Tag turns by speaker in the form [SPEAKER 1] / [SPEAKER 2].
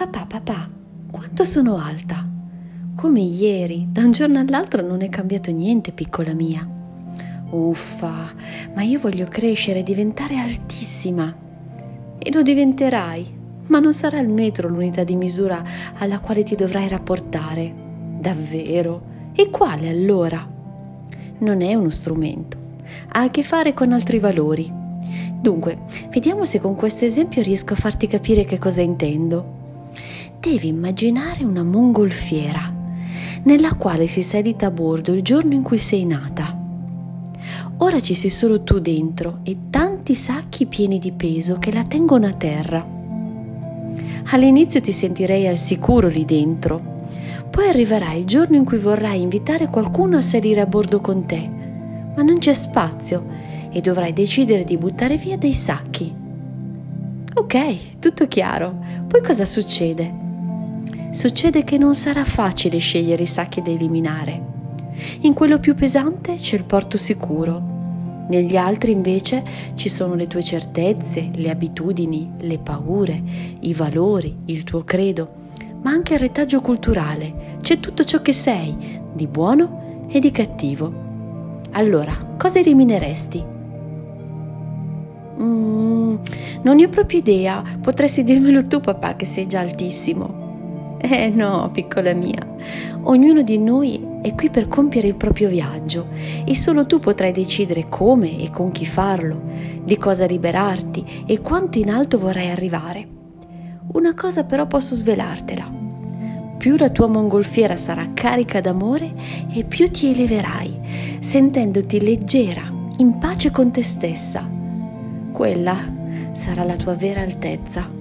[SPEAKER 1] Papà, papà, quanto sono alta? Come ieri, da un giorno all'altro non è cambiato niente, piccola mia. Uffa, ma io voglio crescere e diventare altissima. E lo diventerai, ma non sarà il metro l'unità di misura alla quale ti dovrai rapportare. Davvero? E quale allora? Non è uno strumento, ha a che fare con altri valori. Dunque, vediamo se con questo esempio riesco a farti capire che cosa intendo. Devi immaginare una mongolfiera nella quale si salita a bordo il giorno in cui sei nata. Ora ci sei solo tu dentro e tanti sacchi pieni di peso che la tengono a terra. All'inizio ti sentirei al sicuro lì dentro. Poi arriverà il giorno in cui vorrai invitare qualcuno a salire a bordo con te, ma non c'è spazio e dovrai decidere di buttare via dei sacchi. Ok, tutto chiaro. Poi cosa succede? Succede che non sarà facile scegliere i sacchi da eliminare. In quello più pesante c'è il porto sicuro negli altri invece ci sono le tue certezze, le abitudini, le paure, i valori, il tuo credo, ma anche il retaggio culturale. C'è tutto ciò che sei, di buono e di cattivo. Allora, cosa elimineresti? Mm, non ne ho proprio idea, potresti dirmelo tu papà che sei già altissimo. Eh no, piccola mia, ognuno di noi è qui per compiere il proprio viaggio e solo tu potrai decidere come e con chi farlo, di cosa liberarti e quanto in alto vorrai arrivare. Una cosa però posso svelartela. Più la tua mongolfiera sarà carica d'amore e più ti eleverai, sentendoti leggera, in pace con te stessa. Quella sarà la tua vera altezza.